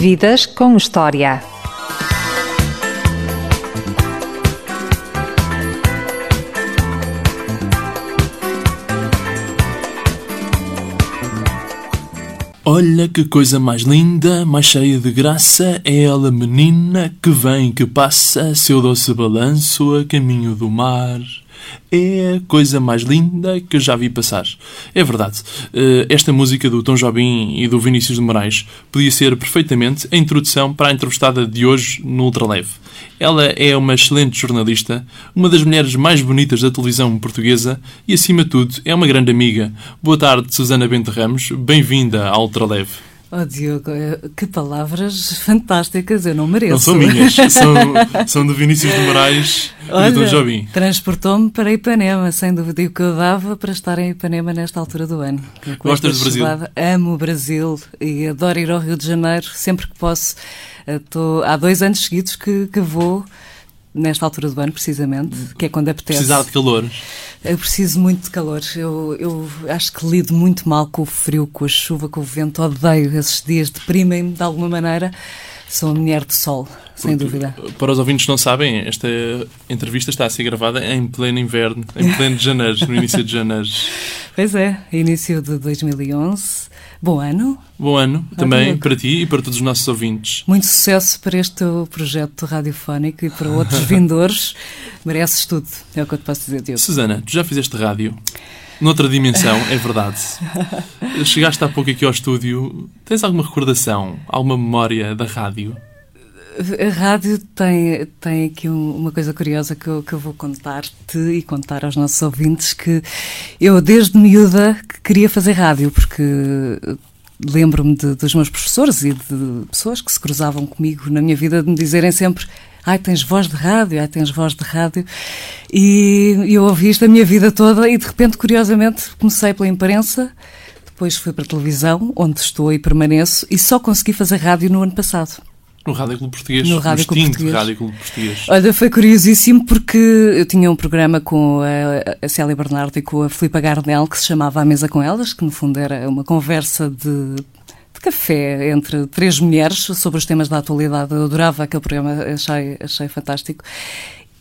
Vidas com História. Olha que coisa mais linda, mais cheia de graça, é ela menina que vem, que passa, seu doce balanço a caminho do mar. É a coisa mais linda que eu já vi passar. É verdade. eh, Esta música do Tom Jobim e do Vinícius de Moraes podia ser perfeitamente a introdução para a entrevistada de hoje no Ultraleve. Ela é uma excelente jornalista, uma das mulheres mais bonitas da televisão portuguesa e, acima de tudo, é uma grande amiga. Boa tarde, Susana Bento Ramos. Bem-vinda ao Ultraleve. Oh, Diogo, eh, que palavras fantásticas, eu não mereço. Não são minhas, são, são do Vinícius de Moraes e do Olha, Jobim. transportou-me para Ipanema, sem dúvida, e o que eu dava para estar em Ipanema nesta altura do ano. Gostas do Brasil? chegada, Amo o Brasil e adoro ir ao Rio de Janeiro sempre que posso. Eh, tô- há dois anos seguidos que, que vou, nesta altura do ano, precisamente, que é quando apetece. Precisar de calor. Eu preciso muito de calor. Eu, eu acho que lido muito mal com o frio, com a chuva, com o vento. Odeio esses dias, deprimem-me de alguma maneira. Sou uma mulher de sol, sem dúvida. Para os ouvintes que não sabem, esta entrevista está a ser gravada em pleno inverno, em pleno de janeiro, no início de janeiro. Pois é, início de 2011. Bom ano. Bom ano também Diogo. para ti e para todos os nossos ouvintes. Muito sucesso para este projeto radiofónico e para outros vindores. Mereces tudo, é o que eu te posso dizer, Diogo. Susana, tu já fizeste rádio? Noutra dimensão, é verdade. Chegaste há pouco aqui ao estúdio. Tens alguma recordação, alguma memória da rádio? A rádio tem, tem aqui um- uma coisa curiosa que eu, que eu vou contar-te e contar aos nossos ouvintes que eu desde miúda que queria fazer rádio porque lembro-me dos meus professores e de pessoas que se cruzavam comigo na minha vida de me dizerem sempre ai tens voz de rádio, ai tens voz de rádio. E eu ouvi isto a minha vida toda e de repente curiosamente comecei pela imprensa depois fui para a televisão onde estou e permaneço e só consegui fazer rádio no ano passado No Rádio Clube Português? No Rádio Clube Português. Rádio Clube Português. Olha, foi curiosíssimo porque eu tinha um programa com a, a Célia Bernardo e com a Filipa Garnel que se chamava A Mesa com Elas, que no fundo era uma conversa de, de café entre três mulheres sobre os temas da atualidade. Eu adorava aquele programa, achei, achei fantástico.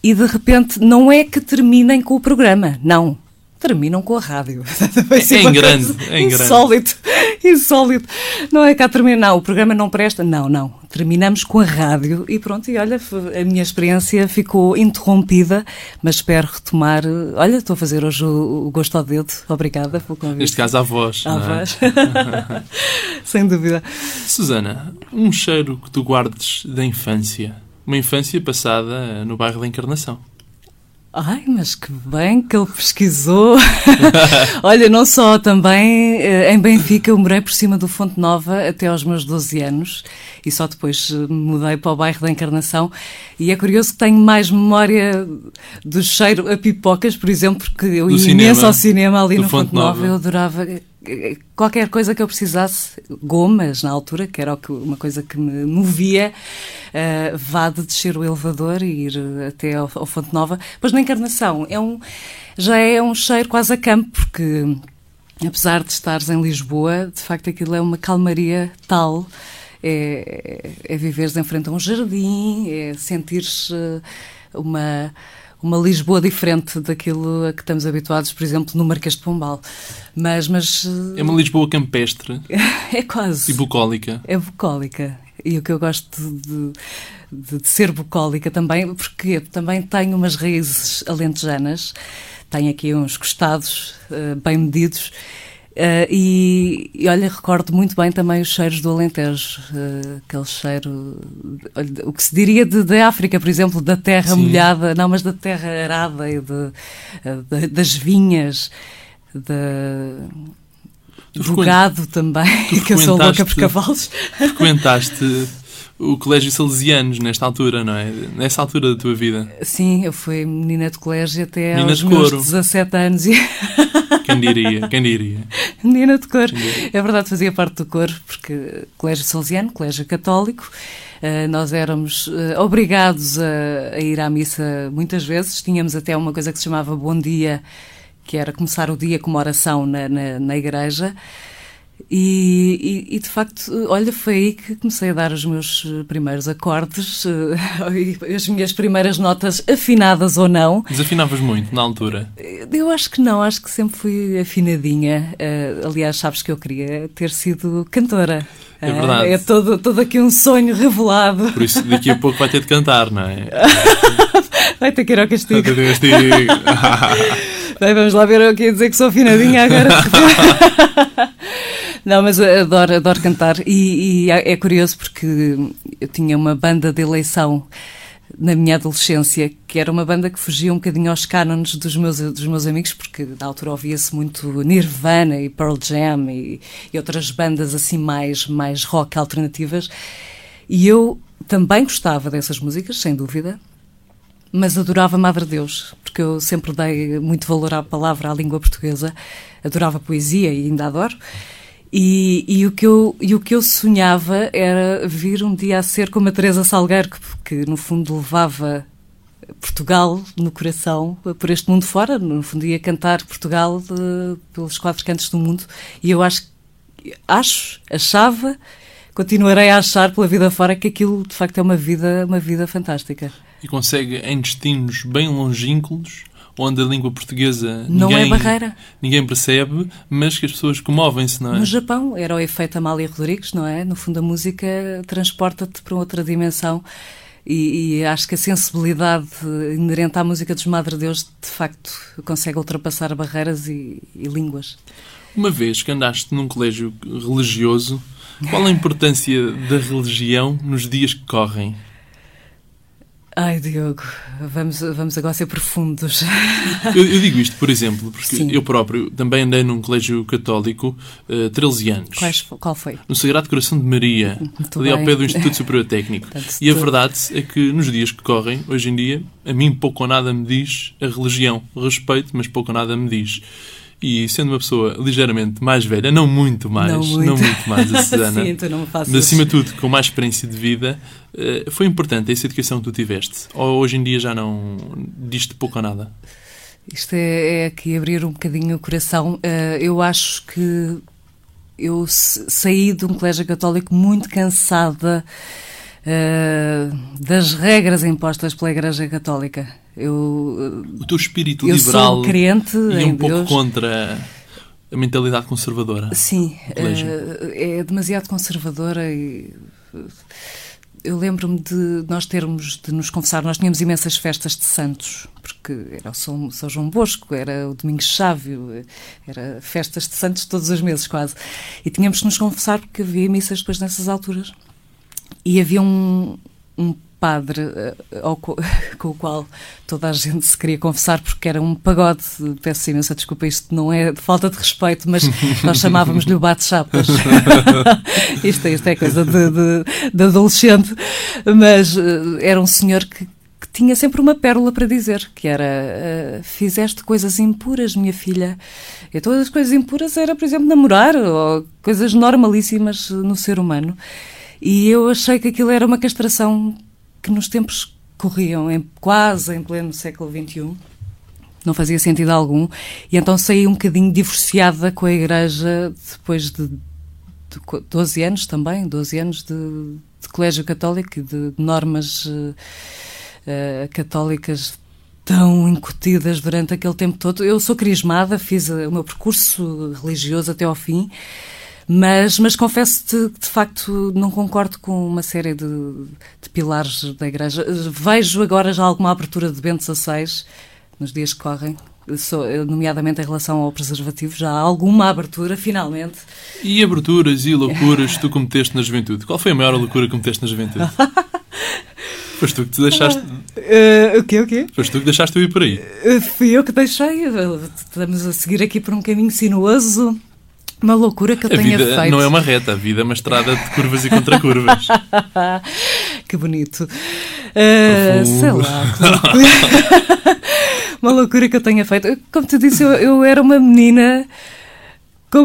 E de repente, não é que terminem com o programa, não. Terminam com a rádio. Ser É em grande, é em grande. Insólito, insólito. Não é cá terminar, não, o programa não presta. Não, não. Terminamos com a rádio e pronto, e olha, a minha experiência ficou interrompida, mas espero retomar. Olha, estou a fazer hoje o, o gosto ao dedo. Obrigada pelo convite. Neste caso, à voz. À é? voz. Sem dúvida. Susana, um cheiro que tu guardes da infância. Uma infância passada no bairro da Encarnação. Ai, mas que bem que ele pesquisou. Olha, não só também eh, em Benfica, eu morei por cima do Fonte Nova até aos meus 12 anos e só depois eh, mudei para o bairro da Encarnação. E é curioso que tenho mais memória do cheiro a pipocas, por exemplo, porque eu Do ia cinema, imenso ao cinema ali no Fonte Fonte Nova. Nova. Eu adorava qualquer coisa que eu precisasse, gomas na altura, que era uma coisa que me movia, eh, vá de descer o elevador e ir até ao, ao Fonte Nova. Pois na encarnação é um, já é um cheiro quase a campo, porque apesar de estares em Lisboa, de facto aquilo é uma calmaria tal. É, é viveres em frente a um jardim, é sentires eh, uma, uma Lisboa diferente daquilo a que estamos habituados, por exemplo, no Marquês de Pombal. Mas, mas É uma Lisboa campestre é quase. e bucólica. É bucólica. E o que eu gosto de, de- de ser bucólica também, porque também tenho umas raízes alentejanas, tenho aqui uns costados eh, bem medidos. Eh, e, e olha, recordo muito bem também os cheiros do Alentejo, eh, aquele cheiro, o que se diria de, de África, por exemplo, da terra Sim. molhada, não, mas da terra arada e de, eh, da- das vinhas, Tu do gado também, que eu sou louca por cavalos. Frequentaste o Colégio Salesianos nesta altura, não é? Nessa altura da tua vida. Sim, eu fui menina de colégio até Menina aos de meus coro. 17 anos e Quem diria? Quem diria? menina de cor. É verdade, fazia parte do coro, porque colégio salesiano, colégio católico, eh, nós éramos eh, obrigados a, a ir à missa muitas vezes, tínhamos até uma coisa que se chamava Bom Dia, que era começar o dia com uma oração na, na, na igreja. E, e, e, de facto, olha, foi aí que comecei a dar os meus primeiros acordes, uh, as minhas primeiras notas afinadas ou não. Desafinavas muito na altura? Eu acho que não, acho que sempre fui afinadinha. Aliás, sabes que eu queria ter sido cantora. É verdade. É todo, todo aqui um sonho revelado. Por isso, daqui a pouco vai ter de cantar, não é? vai ter que ir ao castigo. Vai ter que castigo. Bem, vamos lá ver o que ia dizer que sou afinadinha agora. Não, mas adoro, adoro cantar e, e, é curioso porque eu tinha uma banda de eleição na minha adolescência, que era uma banda que fugia um bocadinho aos cânones dos meus, dos meus amigos, porque na altura ouvia-se muito Nirvana e Pearl Jam e, e, outras bandas assim mais, mais rock alternativas. E eu também gostava dessas músicas, sem dúvida, mas adorava Madre Deus, porque eu sempre dei muito valor à palavra, à língua portuguesa, adorava poesia e ainda adoro. E, e, o que eu, e o que eu sonhava era vir um dia a ser como a Teresa Salgueiro, que, que no fundo levava Portugal no coração por este mundo fora, no fundo ia cantar Portugal de, pelos quatro cantos do mundo. E eu acho, acho, achava, continuarei a achar pela vida fora que aquilo de facto é uma vida, uma vida fantástica. E consegue em destinos bem longínquos onde a língua portuguesa não ninguém, é barreira. Ninguém percebe, mas que as pessoas comovem-se, não é? No Japão era o efeito Amália Rodrigues, não é? No fundo, a música transporta-te para outra dimensão. E, e, acho que a sensibilidade inerente à música dos Madre Deus, de facto, consegue ultrapassar barreiras e, e línguas. Uma vez que andaste num colégio religioso, qual a importância da religião nos dias que correm? Ai, Diogo, vamos, vamos agora ser profundos. Eu, eu digo isto, por exemplo, porque Sim. eu próprio também andei num colégio católico uh, 13 anos. Quais, qual foi? No Sagrado Coração de Maria, Muito ali bem. ao pé do Instituto Superior Técnico. e a verdade é que nos dias que correm, hoje em dia, a mim pouco ou nada me diz a religião. Respeito, mas pouco ou nada me diz. E sendo uma pessoa ligeiramente mais velha, não muito mais, não muito, não muito mais a Susana, Sim, tu não me mas acima de tudo com mais experiência de vida, eh, foi importante essa educação que tu tiveste? Ou hoje em dia já não diz-te pouco ou nada? Isto é, é aqui abrir um bocadinho o coração. Eh, eu acho que eu saí de um colégio católico muito cansada uh, das regras impostas pela Igreja Católica. Eu, o teu espírito eu liberal sou crente em um pouco Deus. contra a mentalidade conservadora. Sim, uh, é demasiado conservadora e eu lembro-me de nós termos de nos confessar, nós tínhamos imensas festas de santos, porque era o São, São João Bosco, era o Domingo Chávio, era festas de santos todos os meses quase. E tínhamos de nos confessar porque havia missas depois nessas alturas. E havia um, um padre uh, com o qual toda a gente se queria confessar porque era um pagode, peço imensa desculpa, isto não é de falta de respeito, mas nós chamávamos-lhe o bate-chapas. isto, isto é coisa de, de, de adolescente, mas uh, era um senhor que, que, tinha sempre uma pérola para dizer, que era uh, fizeste coisas impuras, minha filha. E todas as coisas impuras era, por exemplo, namorar, ou coisas normalíssimas no ser humano. E eu achei que aquilo era uma castração que nos tempos corriam, em, quase em pleno século XXI, não fazia sentido algum. E então saí um bocadinho divorciada com a Igreja depois de, de 12 anos também, 12 anos de, de colégio católico e de normas uh, católicas tão incutidas durante aquele tempo todo. Eu sou crismada, fiz o meu percurso religioso até ao fim. Mas, mas confesso-te que, de facto, não concordo com uma série de, de, pilares da Igreja. Vejo agora já alguma abertura de Bento XVI nos dias que correm, nomeadamente em relação ao preservativo, já há alguma abertura, finalmente. E aberturas e loucuras tu cometeste na juventude? Qual foi a maior loucura que cometeste na juventude? Foste tu que te deixaste. Uh, o quê, o quê? Foste tu que deixaste ir por aí. Uh, fui eu que deixei. Estamos a seguir aqui por um caminho sinuoso. Uma loucura que eu a tenha vida feito. não é uma reta, a vida é uma estrada de curvas e contracurvas. que bonito. Uh, sei lá, uma loucura que eu tenha feito. Como te disse, eu, eu era uma menina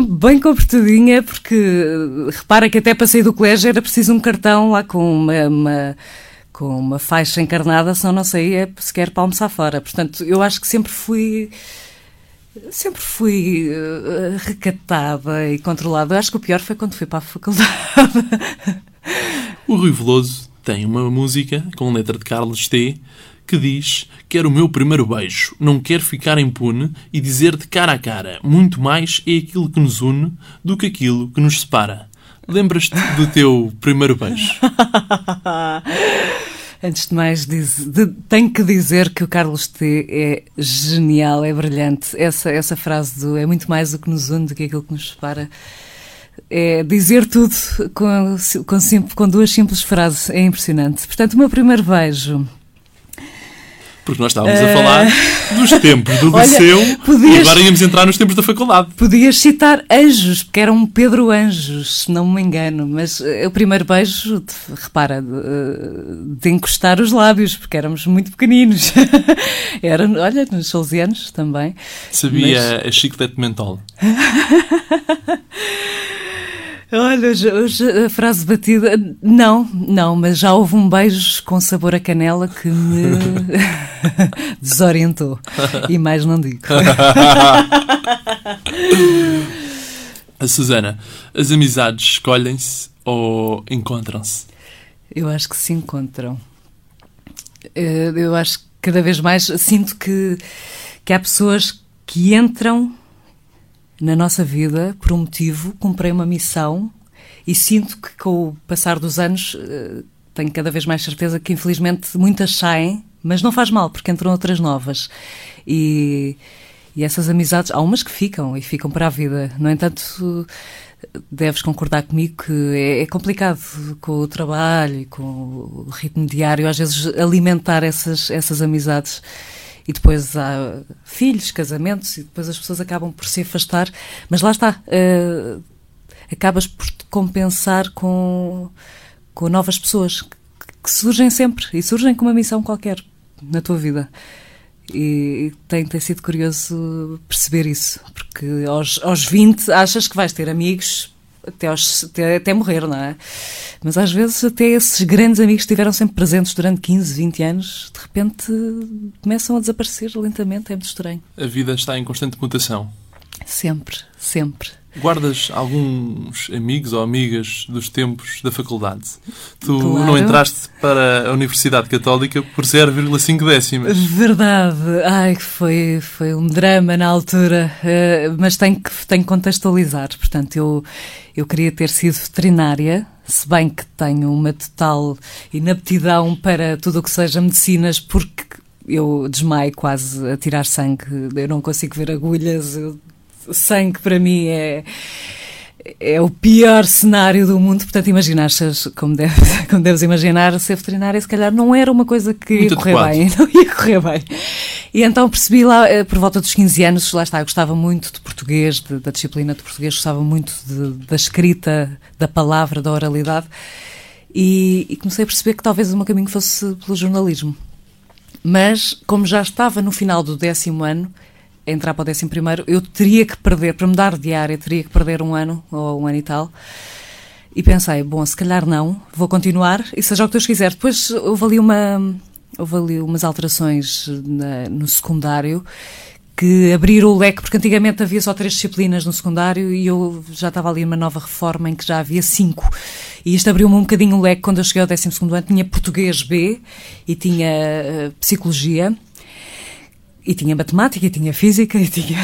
bem comportadinha, porque repara que até para sair do colégio era preciso um cartão lá com uma, uma com uma faixa encarnada, senão não saía sequer para almoçar fora. Portanto, eu acho que sempre fui Sempre fui uh, recatada e controlada. Acho que o pior foi quando fui para a faculdade. o Rui Veloso tem uma música com letra de Carlos T que diz: Quero o meu primeiro beijo, não quero ficar impune e dizer de cara a cara: muito mais é aquilo que nos une do que aquilo que nos separa. Lembras-te do teu primeiro beijo? Antes de mais, diz, de, tenho que dizer que o Carlos T é genial, é brilhante. Essa, essa frase do é muito mais o que nos une do que aquilo que nos separa. É dizer tudo com, com, com duas simples frases. É impressionante. Portanto, o meu primeiro beijo porque nós estávamos uh... a falar dos tempos do liceu podias... e agora íamos entrar nos tempos da faculdade. Podias citar anjos, porque era um Pedro Anjos, se não me engano. Mas uh, o primeiro beijo, de, repara, de, uh, de, encostar os lábios, porque éramos muito pequeninos. era, olha, nos salesianos também. Sabia mas... a chiclete mentol. Olha, hoje a frase batida. Não, não, mas já houve um beijo com sabor a canela que me desorientou. E mais não digo. a Susana, as amizades escolhem-se ou encontram-se? Eu acho que se encontram. Eh, eu acho que cada vez mais sinto que, que há pessoas que entram na nossa vida por um motivo, comprei uma missão e sinto que com o passar dos anos eh, tenho cada vez mais certeza que infelizmente muitas saem, mas não faz mal porque entram outras novas. E, e essas amizades, há umas que ficam e ficam para a vida. No entanto, deves concordar comigo que é, é, complicado com o trabalho e com o ritmo diário, às vezes alimentar essas, essas amizades e depois há filhos, casamentos, e depois as pessoas acabam por se afastar. Mas lá está, uh, acabas por te compensar com, com novas pessoas que, que, surgem sempre e surgem com uma missão qualquer na tua vida. E tem, tem sido curioso perceber isso, porque aos, aos 20 achas que vais ter amigos até, aos, até, até, morrer, não é? Mas às vezes até esses grandes amigos que estiveram sempre presentes durante 15, 20 anos, de repente começam a desaparecer lentamente, é muito estranho. A vida está em constante mutação. Sempre, sempre. Guardas alguns amigos ou amigas dos tempos da faculdade? Tu claro. não entraste para a Universidade Católica por 0,5 décimas. Verdade. Ai, foi, foi um drama na altura, uh, mas tenho que, tenho que contextualizar. Portanto, eu, eu queria ter sido veterinária, se bem que tenho uma total inaptidão para tudo o que seja medicinas, porque eu desmaio quase a tirar sangue, eu não consigo ver agulhas, eu sangue para mim é é o pior cenário do mundo, portanto, imaginar, como deves, como deves imaginar, ser veterinária se calhar não era uma coisa que Muito ia correr adequado. bem, não ia correr bem. E então percebi lá, eh, por volta dos 15 anos, lá está, eu gostava muito de português, de, da disciplina de português, gostava muito de, da escrita, da palavra, da oralidade, e, e comecei a perceber que talvez o meu caminho fosse pelo jornalismo. Mas, como já estava no final do décimo ano, entrar para o décimo primeiro, eu teria que perder, para mudar de área, teria que perder um ano ou um ano e tal. E pensei, bom, se calhar não, vou continuar e seja o que Deus quiser. Depois houve ali, uma, houve ali umas alterações na, no secundário que abriram o leque, porque antigamente havia só três disciplinas no secundário e eu já estava ali numa nova reforma em que já havia cinco. E isto abriu-me um bocadinho o leque quando eu cheguei ao décimo segundo ano. Tinha português B e tinha uh, psicologia e tinha matemática, e tinha física, e tinha.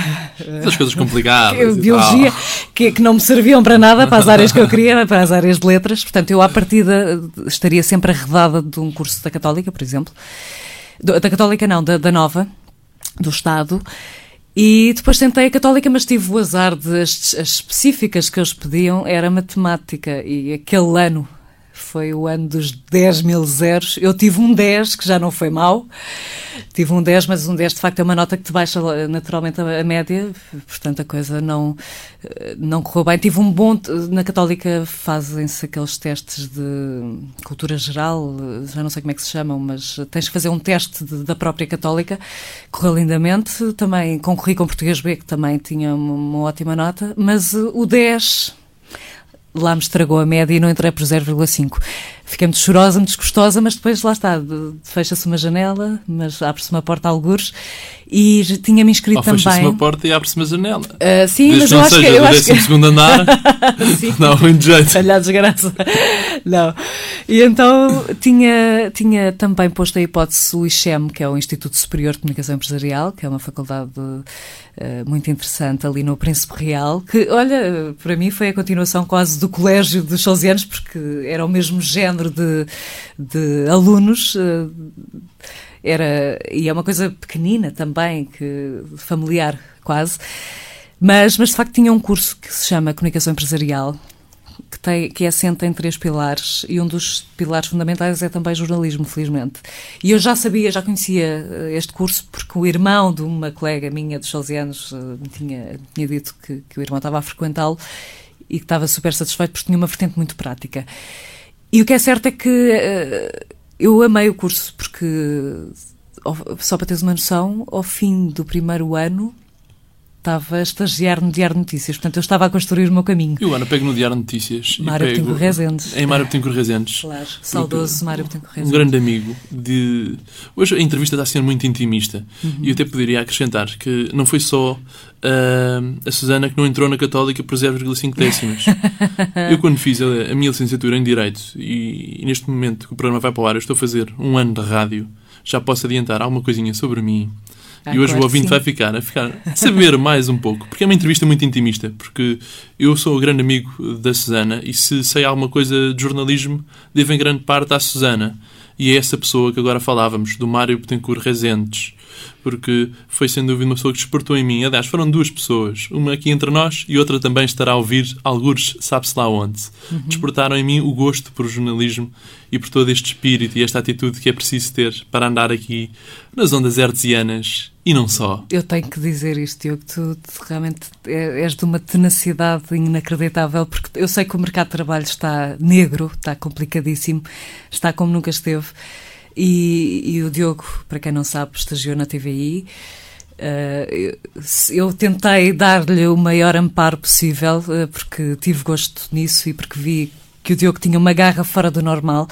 As coisas complicadas. biologia, que, que não me serviam para nada, para as áreas que eu queria, para as áreas de letras. Portanto, eu, à partida, estaria sempre arredada de um curso da Católica, por exemplo. Da Católica, não, da, da Nova, do Estado. E depois tentei a Católica, mas tive o azar de as, as específicas que eles pediam era matemática. E aquele ano foi o ano dos 10 mil zeros. Eu tive um 10, que já não foi mau. Tive um 10, mas um 10 de facto é uma nota que te baixa naturalmente a, média, portanto a coisa não, não correu bem. Tive um bom. Na Católica fazem-se aqueles testes de cultura geral, já não sei como é que se chamam, mas tens que fazer um teste de, da própria Católica. Correu lindamente. Também concorri com Português B, que também tinha uma, uma ótima nota, mas o 10 lá me estragou a média e não entrei por 0,5. Fiquei muito chorosa, muito desgostosa, mas depois lá está, fecha-se uma janela, mas abre-se uma porta a algures e tinha-me inscrito também. fecha-se uma porta e abre-se uma janela. Uh, sim, Desde mas que eu não acho seja que. Eu acho que... 12 segundo andar, não, muito jeito. Olha a desgraça. Não. E então tinha, tinha também posto a hipótese o ICHEM, que é o Instituto Superior de Comunicação Empresarial, que é uma faculdade uh, muito interessante ali no Príncipe Real, que, olha, para mim foi a continuação quase do colégio dos Salesianos, porque era o mesmo género de, de alunos. Uh, era, e é uma coisa pequenina também, que, familiar quase. Mas, mas de facto tinha um curso que se chama Comunicação Empresarial, que, tem, que é assenta em três pilares e um dos pilares fundamentais é também jornalismo, felizmente. E eu já sabia, já conhecia eh, este curso porque o irmão de uma colega minha dos 12 anos me eh, tinha, tinha dito que, que o irmão estava a frequentá-lo e que estava super satisfeito porque tinha uma vertente muito prática. E o que é certo é que uh, eu amei o curso porque, só para teres uma noção, ao fim do primeiro ano estava a estagiar no Diário de Notícias, portanto eu estava a construir o meu caminho. E o Ana pego no Diário de Notícias. Mário. Betancourt Rezendes. Em Mário Betancourt Rezendes. Claro, saudoso Mário Betancourt Rezendes. Um grande amigo de... Hoje a entrevista está a ser muito intimista uhum. e eu até poderia acrescentar que não foi só uh, a Susana que não entrou na Católica por 0,5 décimas. eu quando fiz a, a, minha licenciatura em Direito e, e neste momento que o programa vai para o ar, eu estou a fazer um ano de rádio, já posso adiantar alguma coisinha sobre mim Ah, e hoje claro o ouvinte vai ficar a ficar. A saber mais um pouco, porque é uma entrevista muito intimista, porque eu sou o grande amigo da Susana e se sei alguma coisa de jornalismo, devo em grande parte à Susana. E é essa pessoa que agora falávamos, do Mário Betancourt Rezendes, porque foi sem dúvida uma pessoa que despertou em mim. Aliás, foram duas pessoas, uma aqui entre nós e outra também estará a ouvir, algures, sabe-se lá onde. Uhum. Despertaram em mim o gosto por jornalismo e por todo este espírito e esta atitude que é preciso ter para andar aqui nas ondas hertzianas e não só. Eu tenho que dizer isto, Diogo, tu, tu realmente é, és de uma tenacidade inacreditável, porque eu sei que o mercado de trabalho está negro, está complicadíssimo, está como nunca esteve. E, e o Diogo, para quem não sabe, estagiou na TVI. Uh, eu tentei dar-lhe o maior amparo possível, uh, porque tive gosto nisso e porque vi que o Diogo tinha uma garra fora do normal,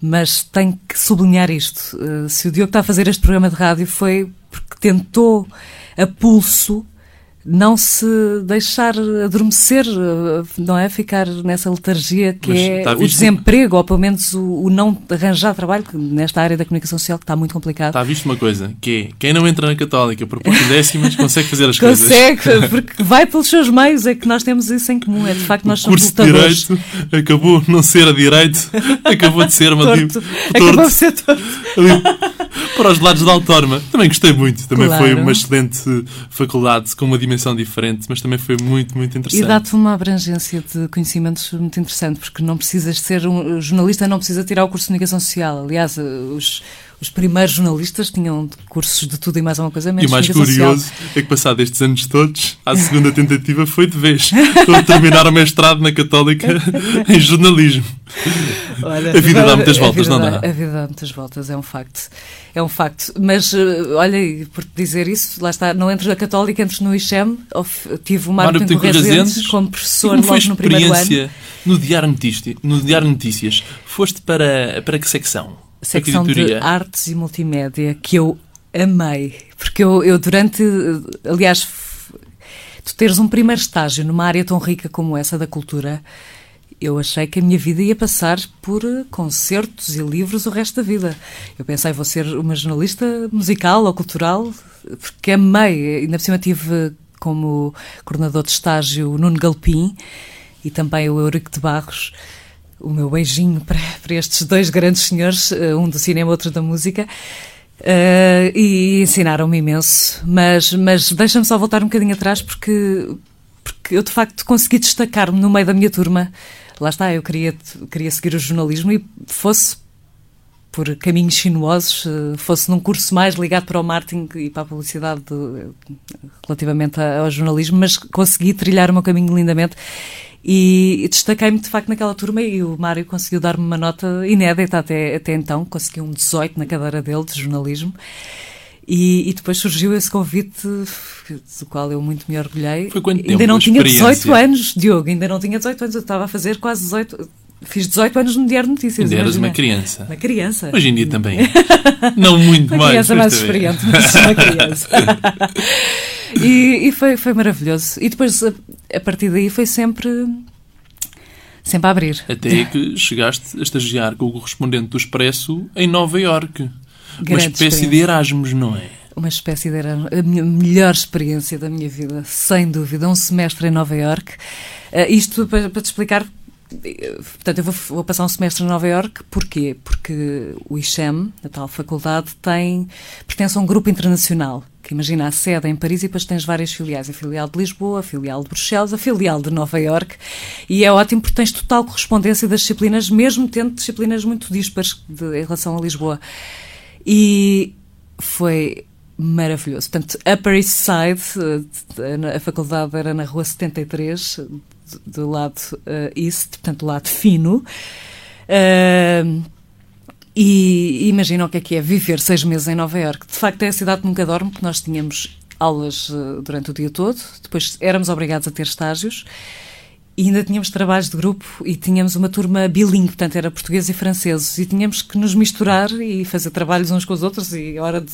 mas tenho que sublinhar isto. Uh, se o Diogo está a fazer este programa de rádio foi porque tentou a pulso não se deixar adormecer, não é? Ficar nessa letargia que Mas é o visto- desemprego, ou pelo menos o, o não arranjar trabalho, nesta área da comunicação social que está muito complicado. Está visto uma coisa, que é, quem não entra na Católica por poucos décimas consegue fazer as coisas. Consegue, porque vai pelos seus meios, é que nós temos isso em comum, é de facto nós O somos curso de lutadores. Direito acabou de não ser a Direito, acabou de ser uma Torto. li- Acabou torto de ser torto. para os lados da Autónoma. Também gostei muito, também Claro. foi uma excelente faculdade com uma dimensão diferente, mas também foi muito, muito E interessante. dá-te uma abrangência de conhecimentos muito interessante, porque não precisas ser um jornalista, não precisa tirar o curso de comunicação social. Aliás, os, os primeiros jornalistas tinham cursos de tudo e mais alguma coisa E menos o mais curioso social. é que, passado estes anos todos, a segunda tentativa foi de vez. Estou a terminar o mestrado na Católica em jornalismo. Olha, A vida dá muitas voltas, não dá-? A vida dá muitas voltas, é um facto. É um facto. Mas, eh, olha, e por dizer isso, lá está, não entro na Católica, entro no ICHEM, tive o Mário Rezendes Rezendes. como E professor como logo no primeiro ano. no Diário, Notícia, no Diário Notícias? Foste para, para que secção? Secção de artes e multimédia que eu amei, porque eu, eu durante, aliás, tu teres um primeiro estágio numa área tão rica como essa da cultura, eu achei que a minha vida ia passar por concertos e livros o resto da vida. Eu pensei, vou ser uma jornalista musical ou cultural, porque amei, ainda por cima tive como coordenador de estágio o Nuno Galpim e também o Eurico de Barros o meu beijinho para, para estes dois grandes senhores, eh, um do cinema, outro da música, eh, e ensinaram-me imenso. Mas, mas deixa-me só voltar um bocadinho atrás, porque, porque eu de facto consegui destacar-me no meio da minha turma. Lá está, eu queria, queria seguir o jornalismo e fosse por caminhos sinuosos, eh, fosse num curso mais ligado para o marketing e para a publicidade do- relativamente ao jornalismo, mas consegui trilhar o meu caminho lindamente e destaquei-me de facto naquela turma e o Mário conseguiu dar-me uma nota inédita até, até então, conseguiu um 18 na cadeira dele de jornalismo. E, e depois surgiu esse convite, do qual eu muito me orgulhei. Foi quanto Ainda tempo não a tinha 18 experiência? anos, Diogo, ainda não tinha 18 anos, eu estava a fazer quase 18. Fiz 18 anos no Diário de Notícias. Ainda eras uma criança. Uma criança. Hoje em dia também. Não muito Uma mais. criança mas mais também. experiente, mas uma criança. e e foi, foi maravilhoso. E depois, a, a partir daí, foi sempre. Sempre a abrir. Até que chegaste a estagiar com o correspondente do Expresso em Nova Iorque. Uma Grande espécie de. Erasmus, não é? Uma espécie de era a minha melhor experiência da minha vida, sem dúvida. Um semestre em Nova Iorque. Ah, isto para, para te explicar. Portanto, eu vou, vou passar um semestre em Nova Iorque. Porquê? Porque o ICHEM, a tal faculdade, tem, pertence a um grupo internacional. Que imagina a sede em Paris e depois tens várias filiais. A filial de Lisboa, a filial de Bruxelas, a filial de Nova Iorque. E é ótimo porque tens total correspondência das disciplinas, mesmo tendo disciplinas muito dispares em relação a Lisboa. E foi maravilhoso. Portanto, Upper East Side, eh, a faculdade era na rua 73, do- do lado eh, East, portanto, do lado fino. Ahm, e imaginam o que é que é viver seis meses em Nova Iorque. De facto, é a cidade que nunca dorme, porque nós tínhamos aulas eh, durante o dia todo, depois éramos obrigados a ter estágios e ainda tínhamos trabalhos de grupo e tínhamos uma turma bilingue, portanto era português e franceses, e tínhamos que nos misturar e fazer trabalhos uns com os outros e hora de,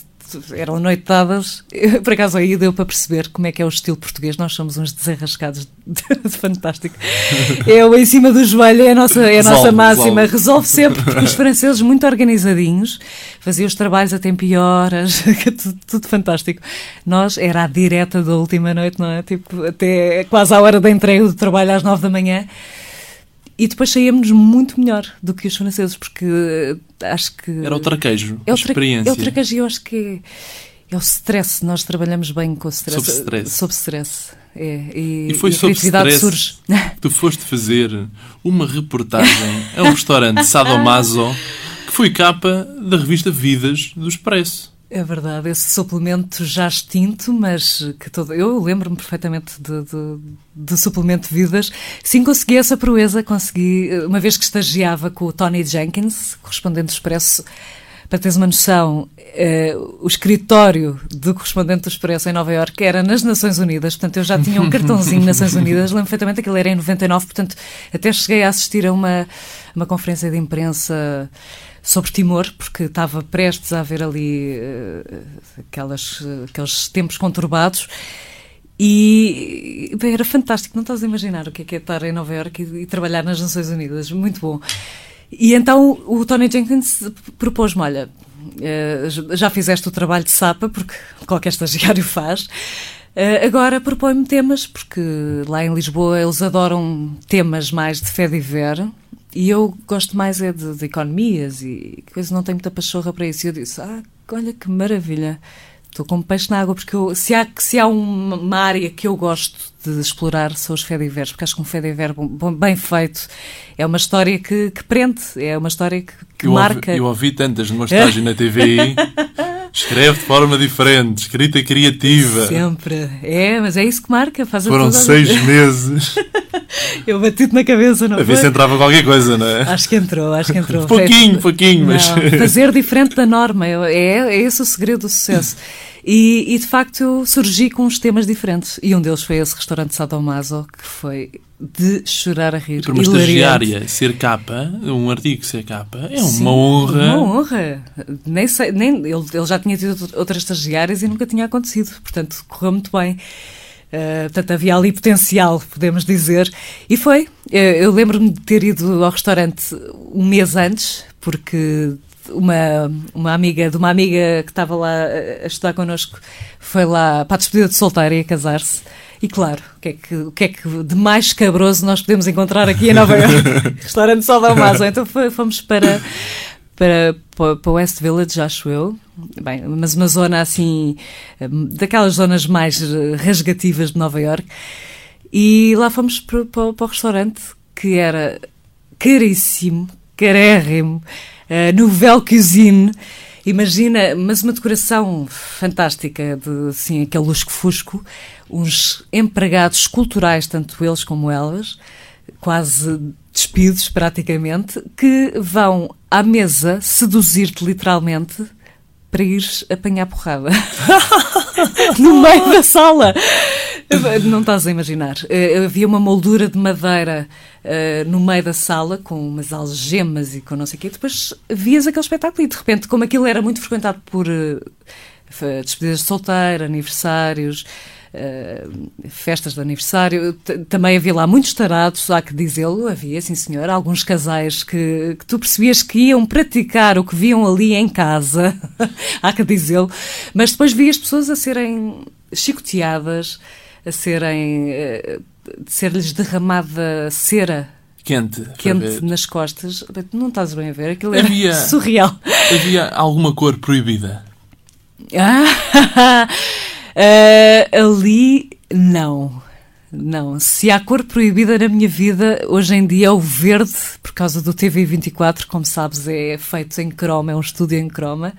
eram noitadas. Por acaso aí deu para perceber como é que é o estilo português. Nós somos uns desenrascados de, fantástico. É o em cima do joelho, é a nossa, é a nossa Resolve, máxima. resolve. Resolve sempre, porque os franceses muito organizadinhos faziam os trabalhos a tempo e horas, é tudo, tudo fantástico. Nós era a direta da última noite, não é? Tipo, até quase à hora da entrega do trabalho às nove da manhã. E depois saíamos muito melhor do que os franceses, porque eh, acho que. Era o traquejo, é a o tra- experiência. É o traquejo, eu acho que é, é o stress. Nós trabalhamos bem com o stress. Sob stress. Sob stress. É, e, E foi a sob stress surge. que tu foste fazer uma reportagem a um restaurante Sadomaso que foi capa da revista Vidas do Expresso. É verdade, esse suplemento já extinto, mas que todo. Eu lembro-me perfeitamente de, de, de suplemento de vidas. Sim, consegui essa proeza, consegui, eh, uma vez que estagiava com o Tony Jenkins, correspondente do Expresso. Para teres uma noção, eh, o escritório do correspondente do Expresso em Nova Iorque era nas Nações Unidas, portanto eu já tinha um cartãozinho Nações Unidas, lembro perfeitamente ele era em 99, portanto até cheguei a assistir a uma, uma conferência de imprensa sobre Timor, porque estava prestes a haver ali eh, aquelas, eh, aqueles tempos conturbados. E bem, era fantástico, não estás a imaginar o que é, que é estar em Nova Iorque e, e trabalhar nas Nações Unidas, muito bom. E então o Tony Jenkins propôs-me: olha, eh, já fizeste o trabalho de sapa, porque qualquer estagiário faz. Eh, agora propõe-me temas, porque lá em Lisboa eles adoram temas mais de fé de ver, e eu gosto mais é de, de economias e coisa, não tenho muita pachorra para isso. E eu disse: ah, olha que maravilha. Estou como peixe na água, porque eu- se, há, se há uma, área que eu gosto de explorar são os Fediveres, porque acho que um Fediver bom- bem feito é uma história que, que prende, é uma história que, que eu, marca. ouvi, eu ouvi tantas numa estágio na TVI. Escreve de forma diferente, escrita criativa. Sempre. É, mas é isso que marca. Faz Foram toda a- seis meses Eu bati-te na cabeça, não a ver foi? se entrava qualquer coisa, não é? Acho que entrou, acho que entrou. Pouquinho, pouquinho, mas. Não, fazer diferente da norma, é, é esse o segredo do sucesso. E, e, de facto eu surgi com uns temas diferentes. E um deles foi esse restaurante Sadomaso, que foi de chorar a rir. Para uma hilariante. estagiária ser capa, um artigo ser capa, é uma Sim, honra. Uma honra. Nem sei, nem, ele, ele já tinha tido outras estagiárias e nunca tinha acontecido. Portanto, correu muito bem. Uh, portanto, havia ali potencial, podemos dizer. E foi. Uh, eu lembro-me de ter ido ao restaurante um mês antes, porque uma, uma amiga, de uma amiga que estava lá a estudar connosco, foi lá para a despedida de solteira e a casar-se. E claro, o que, é que, o que é que de mais cabroso nós podemos encontrar aqui em Nova Iorque? Restaurante Maso. Então fomos para, para, para, para West Village, acho eu. Bem, mas uma zona assim, daquelas zonas mais rasgativas de Nova Iorque. E lá fomos para, para, para o restaurante, que era caríssimo, carérrimo, uh, Nouvelle Cuisine. Imagina, mas uma decoração fantástica, de assim, aquele lusco-fusco, uns empregados culturais, tanto eles como elas, quase despidos praticamente, que vão à mesa seduzir-te literalmente para ires apanhar porrada no meio da sala. Não estás a imaginar. Uh, havia uma moldura de madeira uh, no meio da sala com umas algemas e com não sei o quê. Depois vias aquele espetáculo e de repente, como aquilo era muito frequentado por uh, despedidas de solteiro, aniversários. Uh, festas de aniversário. Também havia lá muitos tarados, há que dizê-lo, havia, sim senhor, alguns casais que, que, tu percebias que iam praticar o que viam ali em casa, há que dizê-lo, mas depois vias pessoas a serem chicoteadas, a serem. Uh, ser-lhes derramada cera quente, quente nas costas. Não estás bem a ver? Aquilo era havia, surreal. Havia alguma cor proibida? Ah, uh, ali não. Não. Se há cor proibida na minha vida, hoje em dia é o verde, por causa do TV24, como sabes, é feito em croma, é um estúdio em croma.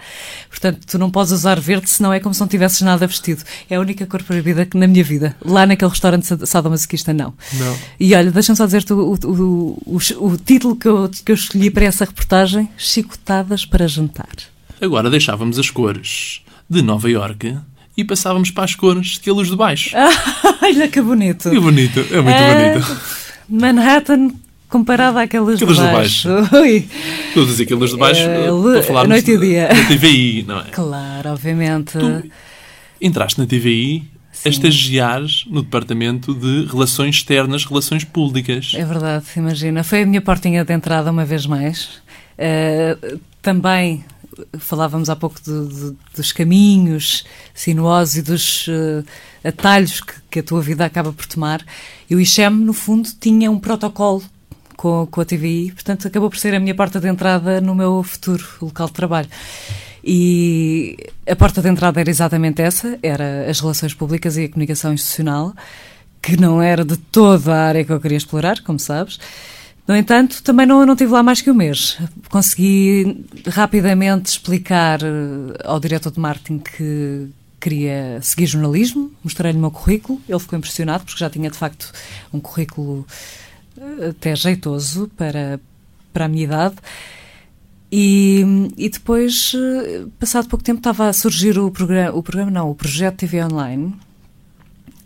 Portanto, tu não podes usar verde, senão é como se não tivesses nada vestido. É a única cor proibida que na minha vida. Lá naquele restaurante sadomasoquista, não. Não. E olha, deixa-me só dizer-te o, o, o, o, título que eu, que eu escolhi para essa reportagem: Chicotadas para jantar. Agora deixávamos as cores de Nova Iorque e passávamos para as cores de luz de baixo. olha que bonito. Que bonito, é muito é... bonito. Manhattan comparado àquelas de baixo. de baixo. Estou a dizer que a luz de baixo, uh, para falarmos noite e dia. na TVI, não é? Claro, obviamente. Tu entraste na TVI Sim. a estagiar no Departamento de Relações Externas, Relações Públicas. É verdade, imagina. Foi a minha portinha de entrada uma vez mais. Uh, também falávamos há pouco de, de, dos caminhos sinuosos e dos uh, atalhos que, que, a tua vida acaba por tomar. E o ICHEM, no fundo, tinha um protocolo com, com a TVI, portanto, acabou por ser a minha porta de entrada no meu futuro local de trabalho. E a porta de entrada era exatamente essa, era as relações públicas e a comunicação institucional, que não era de toda a área que eu queria explorar, como sabes. No entanto, também não, não tive lá mais que um mês. Consegui rapidamente explicar eh, ao diretor de marketing que queria seguir jornalismo, mostrei-lhe o meu currículo, ele ficou impressionado porque já tinha de facto um currículo eh, até jeitoso para, para a minha idade. E, e depois, eh, passado pouco tempo, estava a surgir o programa, o programa não, o projeto TV Online,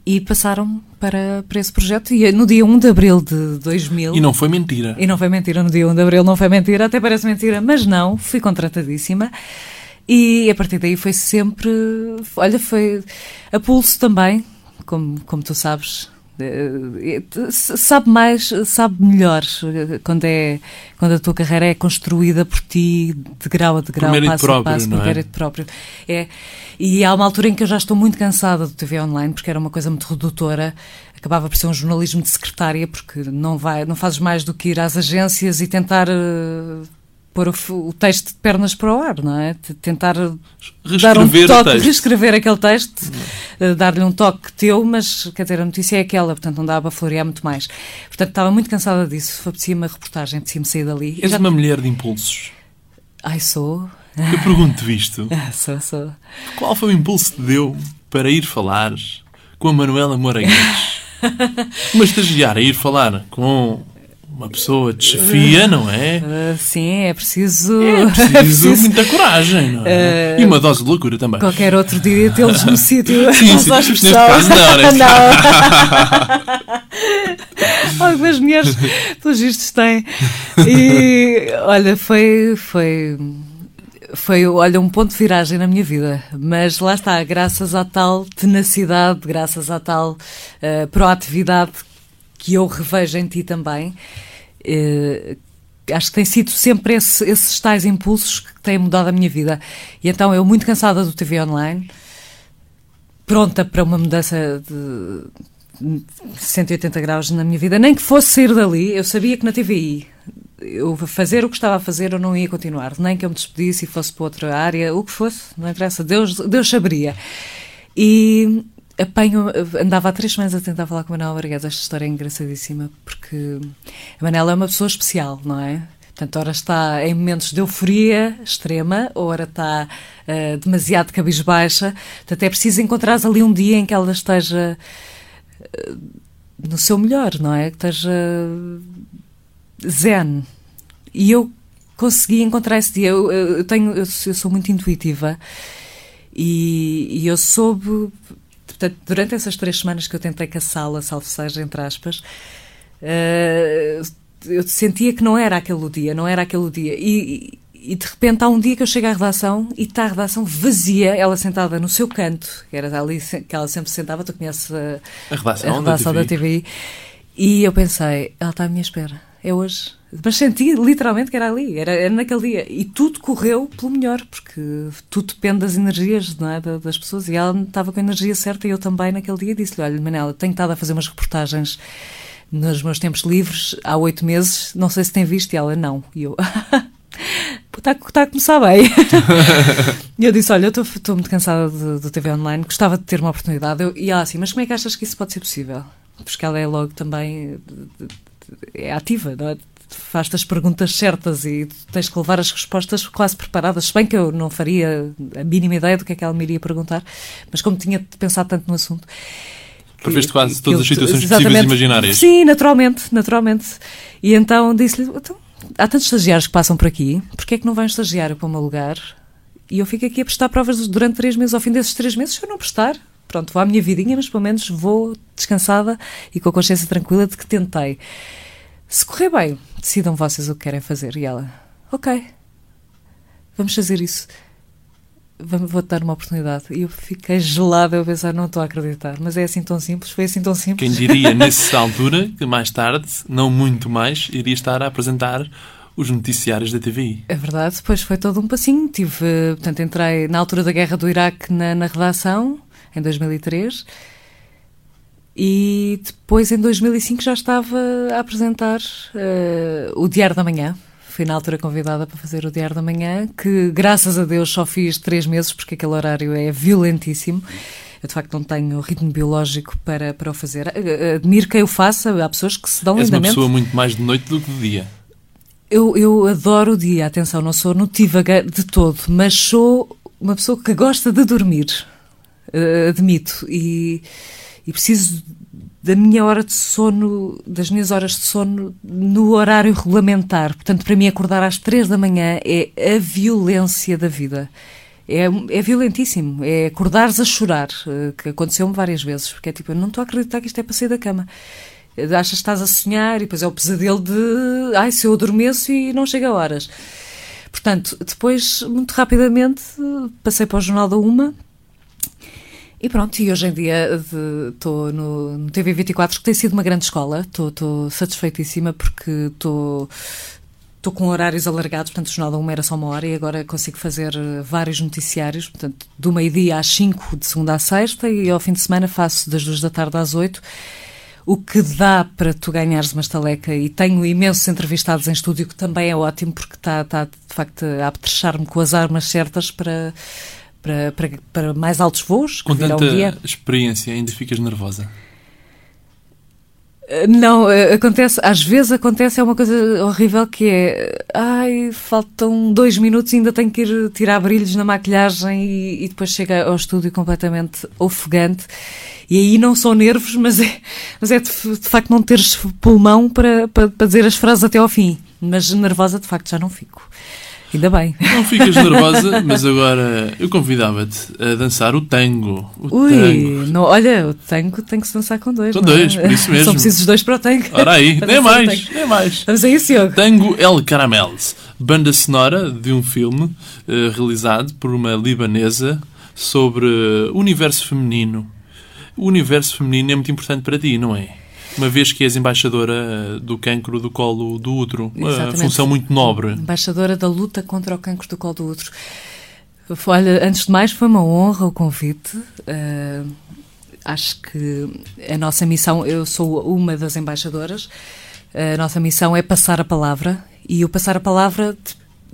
e passaram para, para esse projeto. E no dia 1 de abril de 2000... E não foi mentira. E não foi mentira, no dia 1 de abril não foi mentira, até parece mentira, mas não, fui contratadíssima. E a partir daí foi sempre... Olha, foi a pulso também, como, como tu sabes, sabe mais, sabe melhor quando, é, quando a tua carreira é construída por ti de grau a de grau, por passo próprio, a passo, por é? mérito próprio. É, e há uma altura em que eu já estou muito cansada do TV online, porque era uma coisa muito redutora. Acabava por ser um jornalismo de secretária, porque não, vai, não fazes mais do que ir às agências e tentar. Uh, pôr o, o, texto de pernas para o ar, não é? Tentar dar um toque, reescrever aquele texto, uh, dar-lhe um toque teu, mas quer dizer, a notícia é aquela, portanto não dá para florear muito mais. Portanto, estava muito cansada disso, apetecia uma reportagem, apetecia-me sair dali. És já... uma mulher de impulsos. Ai, sou. Eu pergunto-te isto. Ah, sou, sou. Qual foi o impulso que deu para ir falar com a Manuela Moragues? uma estagiária ir falar com uma pessoa de chefia, não é? Uh, sim, é preciso... É preciso, é preciso... muita coragem, não é? Uh, e uma dose de loucura também. Qualquer outro dia tê-los no sítio. Sim, sim, neste caso não, neste não. Algumas mulheres, pelos vistos, têm. E, olha, foi... foi foi, olha, um ponto de viragem na minha vida. Mas lá está, graças à tal tenacidade, graças à tal uh, proatividade que eu revejo em ti também. Uh, acho que tem sido sempre esse, esses tais impulsos que têm mudado a minha vida. E então eu, muito cansada do TV Online, pronta para uma mudança de 180 graus na minha vida, nem que fosse sair dali, eu sabia que na TVI eu fazer o que estava a fazer eu não ia continuar, nem que eu me despedisse e fosse para outra área, o que fosse, não interessa, Deus, Deus saberia. E apanho, andava há três semanas a tentar falar com a Manela Barguesa. Esta história é engraçadíssima porque a Manela é uma pessoa especial, não é? Portanto, ora está em momentos de euforia extrema, ora está uh, demasiado cabisbaixa. Portanto, é preciso encontrar ali um dia em que ela esteja uh, no seu melhor, não é? Que esteja zen. E eu consegui encontrar esse dia. Eu, eu tenho, eu, eu sou muito intuitiva e, e eu soube portanto, durante essas três semanas que eu tentei caçá-la, salvo seja, entre aspas, uh, eu sentia que não era aquele dia, não era aquele dia. E, e, de repente há um dia que eu chego à redação e está a redação vazia, ela sentada no seu canto, que era ali que ela sempre sentava, tu conheces a, a redação, a redação da, TVI. da TVI. E eu pensei, ela está à minha espera, é hoje. Mas senti literalmente que era ali, era, era, naquele dia. E tudo correu pelo melhor, porque tudo depende das energias é, das pessoas. E ela estava com a energia certa e eu também naquele dia disse-lhe: Olha, Manela, tenho estado a fazer umas reportagens nos meus tempos livres há oito meses, não sei se tem visto. E ela: Não. E eu. Está, está a começar bem. e eu disse: Olha, eu estou muito cansada do, do TV Online, gostava de ter uma oportunidade. Eu, e ela assim: Mas como é que achas que isso pode ser possível? Porque ela é logo também é ativa, não é? Faz-te as perguntas certas e tens que levar as respostas quase preparadas. Se bem que eu não faria a mínima ideia do que é que ela me iria perguntar, mas como tinha pensado tanto no assunto. Previste quase todas as situações possíveis e imaginárias. Sim, naturalmente, naturalmente. E então disse-lhe: então, há tantos estagiários que passam por aqui, porquê é que não vai um estagiário para o meu lugar? E eu fico aqui a prestar provas durante três meses. Ao fim desses três meses, se eu não prestar, pronto, vou à minha vidinha, mas pelo menos vou descansada e com a consciência tranquila de que tentei. Se correr bem, decidam vocês o que querem fazer. E ela, ok, vamos fazer isso. Vou-te dar uma oportunidade. E eu fiquei gelada a pensar, não estou a acreditar. Mas é assim tão simples, foi assim tão simples. Quem diria nessa altura que mais tarde, não muito mais, iria estar a apresentar os noticiários da TVI. É verdade, depois foi todo um passinho. Tive, portanto, entrei na altura da guerra do Iraque na, na redação, em 2003 e depois, em 2005, já estava a apresentar uh, o Diário da Manhã. Fui na altura convidada para fazer o Diário da Manhã, que graças a Deus só fiz três meses, porque aquele horário é violentíssimo. Eu, de facto, não tenho ritmo biológico para, para o fazer. Eh, admiro quem o faça, há pessoas que se dão És lindamente. uma pessoa muito mais de noite do que de dia. Eu, eu adoro o dia, atenção, não sou notívaga de todo, mas sou uma pessoa que gosta de dormir, uh, admito. E e preciso da minha hora de sono, das minhas horas de sono no horário regulamentar. Portanto, para mim, acordar às três da manhã é a violência da vida. É, é violentíssimo. É acordares a chorar, eh, que aconteceu-me várias vezes, porque é tipo, eu não estou a acreditar que isto é para sair da cama. Achas que estás a sonhar e depois é o pesadelo de ai, se eu adormeço e não chega a horas. Portanto, depois, muito rapidamente, passei para o Jornal da Uma e pronto, e hoje em dia estou no, no TV24, que tem sido uma grande escola. Estou satisfeitíssima porque estou estou com horários alargados, portanto o Jornal da Uma era só uma hora e agora consigo fazer eh, vários noticiários, portanto do meio-dia às 5, de segunda à sexta e ao fim de semana faço das duas da tarde às 8, o que dá para tu ganhares uma estaleca e tenho imensos entrevistados em estúdio que também é ótimo porque está, está de facto a apetrechar-me com as armas certas para para, para, para mais altos voos. Com tanta experiência, ainda ficas nervosa? Eh, não, eh, acontece, às vezes acontece, é uma coisa horrível que é ai, faltam dois minutos e ainda tenho que ir tirar brilhos na maquilhagem e, e depois chega ao estúdio completamente ofegante e aí não são nervos, mas é, mas é de, de facto não teres pulmão para, para, para dizer as frases até ao fim. Mas nervosa de facto já não fico. Ainda bem. Não ficas nervosa, mas agora eu convidava-te a dançar o tango. O Ui, tango. Não, olha, o tango tem que se dançar com dois. Com dois, é? por isso mesmo. São precisos dois para o tango. Ora aí, nem mais, nem mais. Vamos a isso, Diogo. Tango El Caramels, banda sonora de um filme uh, realizado por uma libanesa sobre o universo feminino. O universo feminino é muito importante para ti, não é? Uma vez que és embaixadora do cancro do colo do útero. Uma função muito nobre. Embaixadora da luta contra o cancro do colo do útero. Olha, antes de mais, foi uma honra o convite. Uh, acho que a nossa missão, eu sou uma das embaixadoras, a nossa missão é passar a palavra e o passar a palavra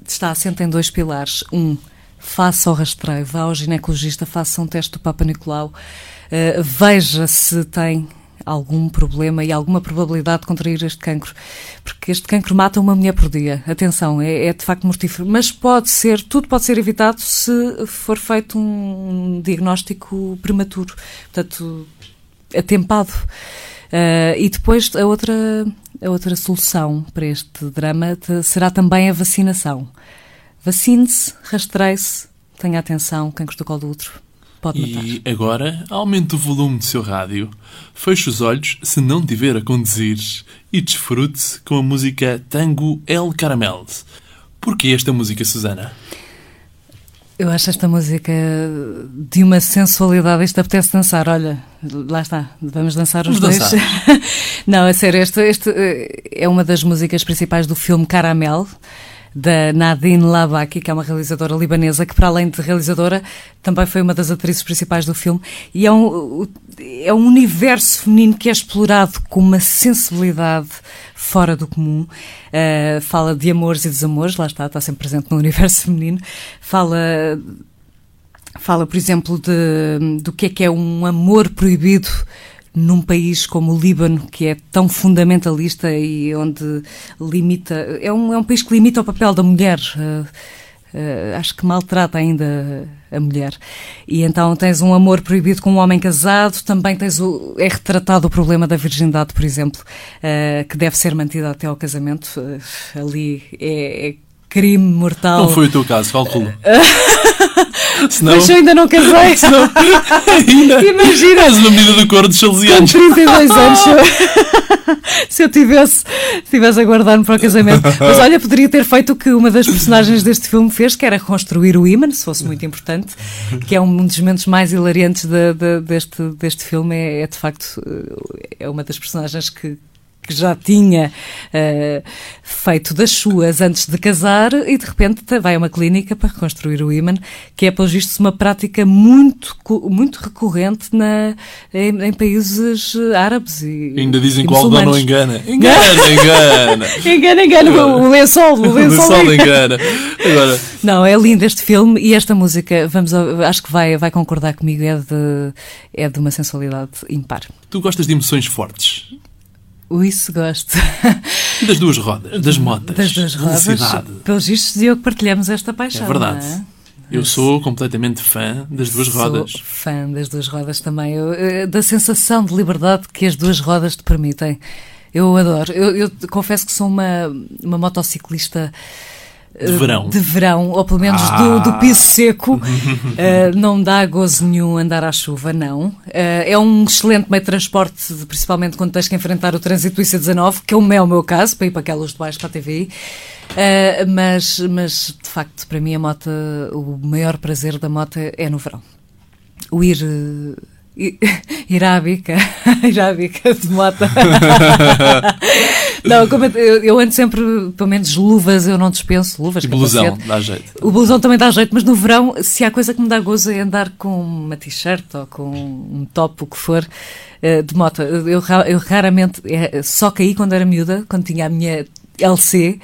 está assente em dois pilares. Um, faça o rastreio, vá ao ginecologista, faça um teste do Papa Nicolau, uh, veja se tem algum problema e alguma probabilidade de contrair este cancro, porque este cancro mata uma mulher por dia. Atenção, é, é de facto mortífero, mas pode ser, tudo pode ser evitado se for feito um diagnóstico prematuro, portanto, atempado. Uh, e depois a outra, a outra solução para este drama será também a vacinação. Vacine-se, rastreie-se, tenha atenção, cancro do colo do útero. Pode matar. E agora, aumente o volume do seu rádio, feche os olhos se não tiver a conduzir e desfrute com a música Tango El Caramel. Porquê esta música, Susana? Eu acho esta música de uma sensualidade. Isto apetece dançar. Olha, lá está. Vamos dançar os Vamos dois. dançar. Não, é sério. Este, este eh, é uma das músicas principais do filme Caramel, da Nadine Labaki, que é uma realizadora libanesa, que, para além de realizadora, também foi uma das atrizes principais do filme. E é um, é um universo feminino que é explorado com uma sensibilidade fora do comum. Uh, fala de amores e desamores, lá está, está sempre presente no universo feminino. Fala fala, por exemplo, de, do que é que é um amor proibido num país como o Líbano, que é tão fundamentalista e onde limita. É um, é um país que limita o papel da mulher. Uh, uh, acho que maltrata ainda a mulher. E então tens um amor proibido com um homem casado, também tens o, é retratado o problema da virgindade, por exemplo, uh, que deve ser mantida até ao casamento. ali é, é crime mortal. Não foi o teu caso, calculo. Senão... Mas eu ainda não casei. Senão... ainda... Imagina. És uma medida do cor dos salesianos. Com 32 anos. Se eu tivesse, tivesse a guardar-me para o casamento. Mas olha, poderia ter feito o que uma das personagens deste filme fez, que era reconstruir o ímã, se fosse muito importante, que é um dos momentos mais hilariantes de, de, deste, deste filme. É, é de facto é uma das personagens que, que já tinha uh, feito das suas antes de casar e de repente vai a uma clínica para reconstruir o ímã, que é, pelos vistos, uma prática muito, muito recorrente na, em, em países árabes. E, Ainda dizem e que o algodão não engana. Engana, engana. engana, engana. O lençol, o lençol, o lençol engana. Agora... Não, é lindo este filme e esta música, vamos, acho que vai, vai concordar comigo, é de, é de uma sensualidade impar. Tu gostas de emoções fortes? Isso gosto. Das duas rodas, das motas. Das duas rodas. Velocidade. Pelos vistos, Diogo, partilhamos esta paixão. É verdade. É? Eu sou completamente fã das duas sou rodas. fã das duas rodas também. Eu, eh, da sensação de liberdade que as duas rodas te permitem. Eu adoro. Eu, eu confesso que sou uma, uma motociclista de verão. De verão, ou pelo menos ah. do, do, piso seco. uh, não dá gozo nenhum andar à chuva, não. Uh, é um excelente meio de transporte, principalmente quando tens que enfrentar o trânsito IC19, que é o meu caso, para ir para aquelas de baixo para a TVI. Uh, mas, mas, de facto, para mim, a moto, o maior prazer da moto é no verão. O ir Ir à bica, ir à bica de moto. não, eu, eu ando sempre, pelo menos luvas, eu não dispenso luvas. E blusão, dá jeito. O blusão também dá jeito, mas no verão, se há coisa que me dá gozo é andar com uma t-shirt ou com um top, o que for, eh, de moto. Eu, eu raramente, é, só caí quando era miúda, quando tinha a minha LC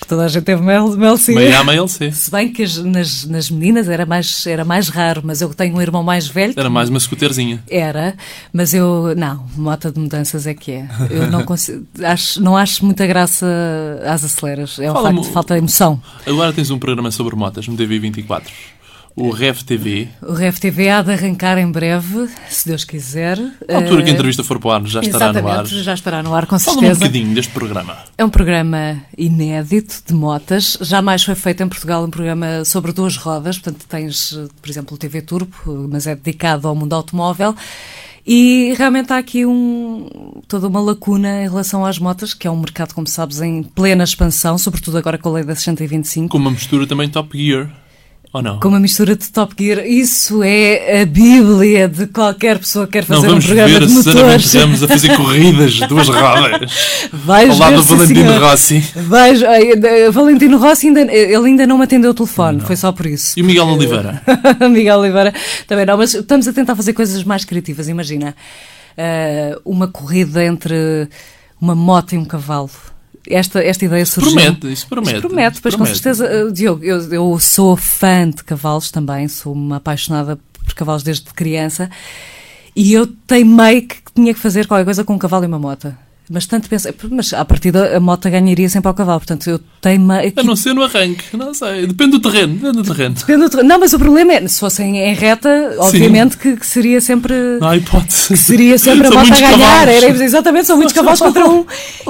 que toda a gente teve MLC. Meia MLC. Se bem que nas, nas meninas era mais, era mais raro, mas eu tenho um irmão mais velho. Era mais uma scooterzinha. Era, mas eu, não, mota de mudanças é que é. Eu não consigo, acho, não acho muita graça às aceleras. É um facto de falta de emoção. Agora tens um programa sobre motas no TV24. O REV TV. O REV TV há de arrancar em breve, se Deus quiser. Na altura que a entrevista for para o ar, já estará no ar. já estará no ar, com Fala certeza. um bocadinho deste programa. É um programa inédito de motas. Jamais foi feito em Portugal um programa sobre duas rodas. Portanto, tens, por exemplo, o TV Turbo, mas é dedicado ao mundo automóvel. E realmente há aqui um, toda uma lacuna em relação às motas, que é um mercado, como sabes, em plena expansão, sobretudo agora com a lei da 625. Com uma mistura também Top Gear. Ou não? Com uma mistura de Top Gear. Isso é a bíblia de qualquer pessoa que quer fazer não, um programa ver de motores. Vamos a fazer corridas de duas rodas. Vais Ao lado do Valentino senhor. Rossi. Vais, Valentino Rossi, ainda, ele ainda não me atendeu o telefone, não. foi só por isso. E o Miguel Oliveira? Miguel Oliveira também não, mas estamos a tentar fazer coisas mais criativas. Imagina uh, uma corrida entre uma moto e um cavalo esta, esta ideia surgiu. Promete, isso promete. Isso promete, pois promete. com certeza, Diogo, eu, eu sou fã de cavalos também, sou uma apaixonada por cavalos desde criança e eu teimei que tinha que fazer qualquer coisa com um cavalo e uma moto. Mas tanto pensei, mas à partida a moto ganharia sempre ao cavalo, portanto eu tenho. A não ser no arranque, não sei, depende do terreno, depende do terreno. Depende do terreno. Não, mas o problema é, se fossem em reta, obviamente que, que, seria sempre. Não há hipótese. Que seria sempre a moto a ganhar, era, exatamente, são muitos cavalos contra um.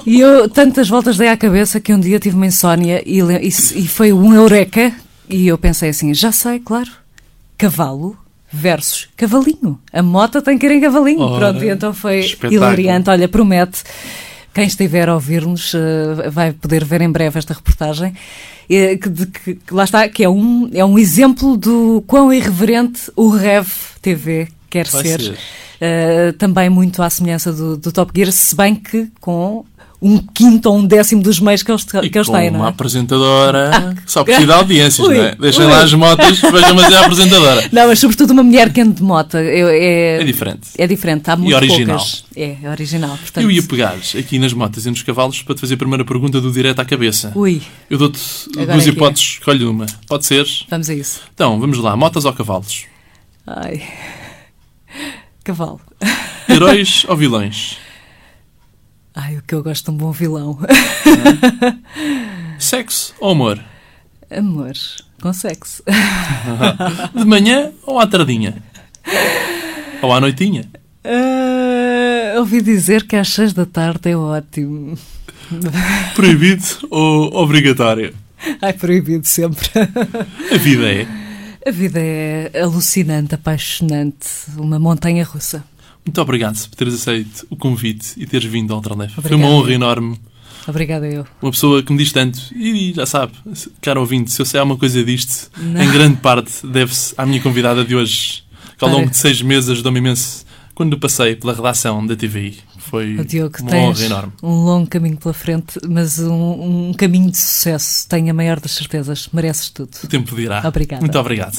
E eu tantas voltas dei à cabeça que um dia tive uma insónia e, e, e foi um eureka, e eu pensei assim: já sei, claro, cavalo versus cavalinho. A moto tem que ir em cavalinho. Ora, Pronto, e então foi espetáculo. hilariante. Olha, promete. Quem estiver a ouvir-nos uh, vai poder ver em breve esta reportagem. eh, Que, de, que lá está, que é um, é um exemplo do quão irreverente o Rev TV quer Vai ser. ser. Uh, também muito à semelhança do, do Top Gear, se bem que com um quinto ou um décimo dos meios que eles, E que eles têm, uma não é? apresentadora que só precisa de audiências, Ui, não é? Deixem ui. lá as motas, vejam, mas é a apresentadora. Não, mas sobretudo uma mulher que ande de moto. É, É diferente. É diferente, há muito original. poucas. É, é original. Portanto, Eu ia pegar aqui nas motas e nos cavalos para te fazer a primeira pergunta do direto à cabeça. Ui, Eu dou-te duas é é. hipóteses, escolhe uma. Pode ser. vamos a isso. Então, vamos lá. Motas ou cavalos? Ai. Cavalo. Heróis ou vilões? Ai, o que eu gosto de um bom vilão. Sexo ou amor? Amor, com sexo. De manhã ou à tardinha? Ou à noitinha? Ah, ouvi dizer que às seis da tarde é ótimo. Proibido ou obrigatório? Ai, proibido sempre. A vida é. A vida é alucinante, apaixonante, uma montanha russa. Muito obrigado por teres aceito o convite e teres vindo ao Ultralef. Foi uma honra enorme. Obrigada eu. Uma pessoa que me diz tanto. E já sabe, caro ouvinte, se eu sei alguma coisa disto, Não. em grande parte deve-se à minha convidada de hoje, que ao Para. longo de seis meses ajudou-me imenso quando passei pela redação da TVI. Foi Diogo, uma honra enorme. um longo caminho pela frente, mas um, um caminho de sucesso. Tenho a maior das certezas. Mereces tudo. O tempo dirá. Obrigada. Muito obrigado.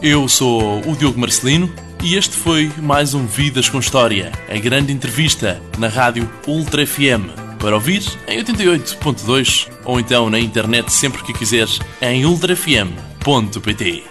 Eu sou o Diogo Marcelino e este foi mais um Vidas com História, a grande entrevista na rádio Ultra FM. Para ouvir em 88.2 ou então na internet sempre que quiseres em ultrafm.pt.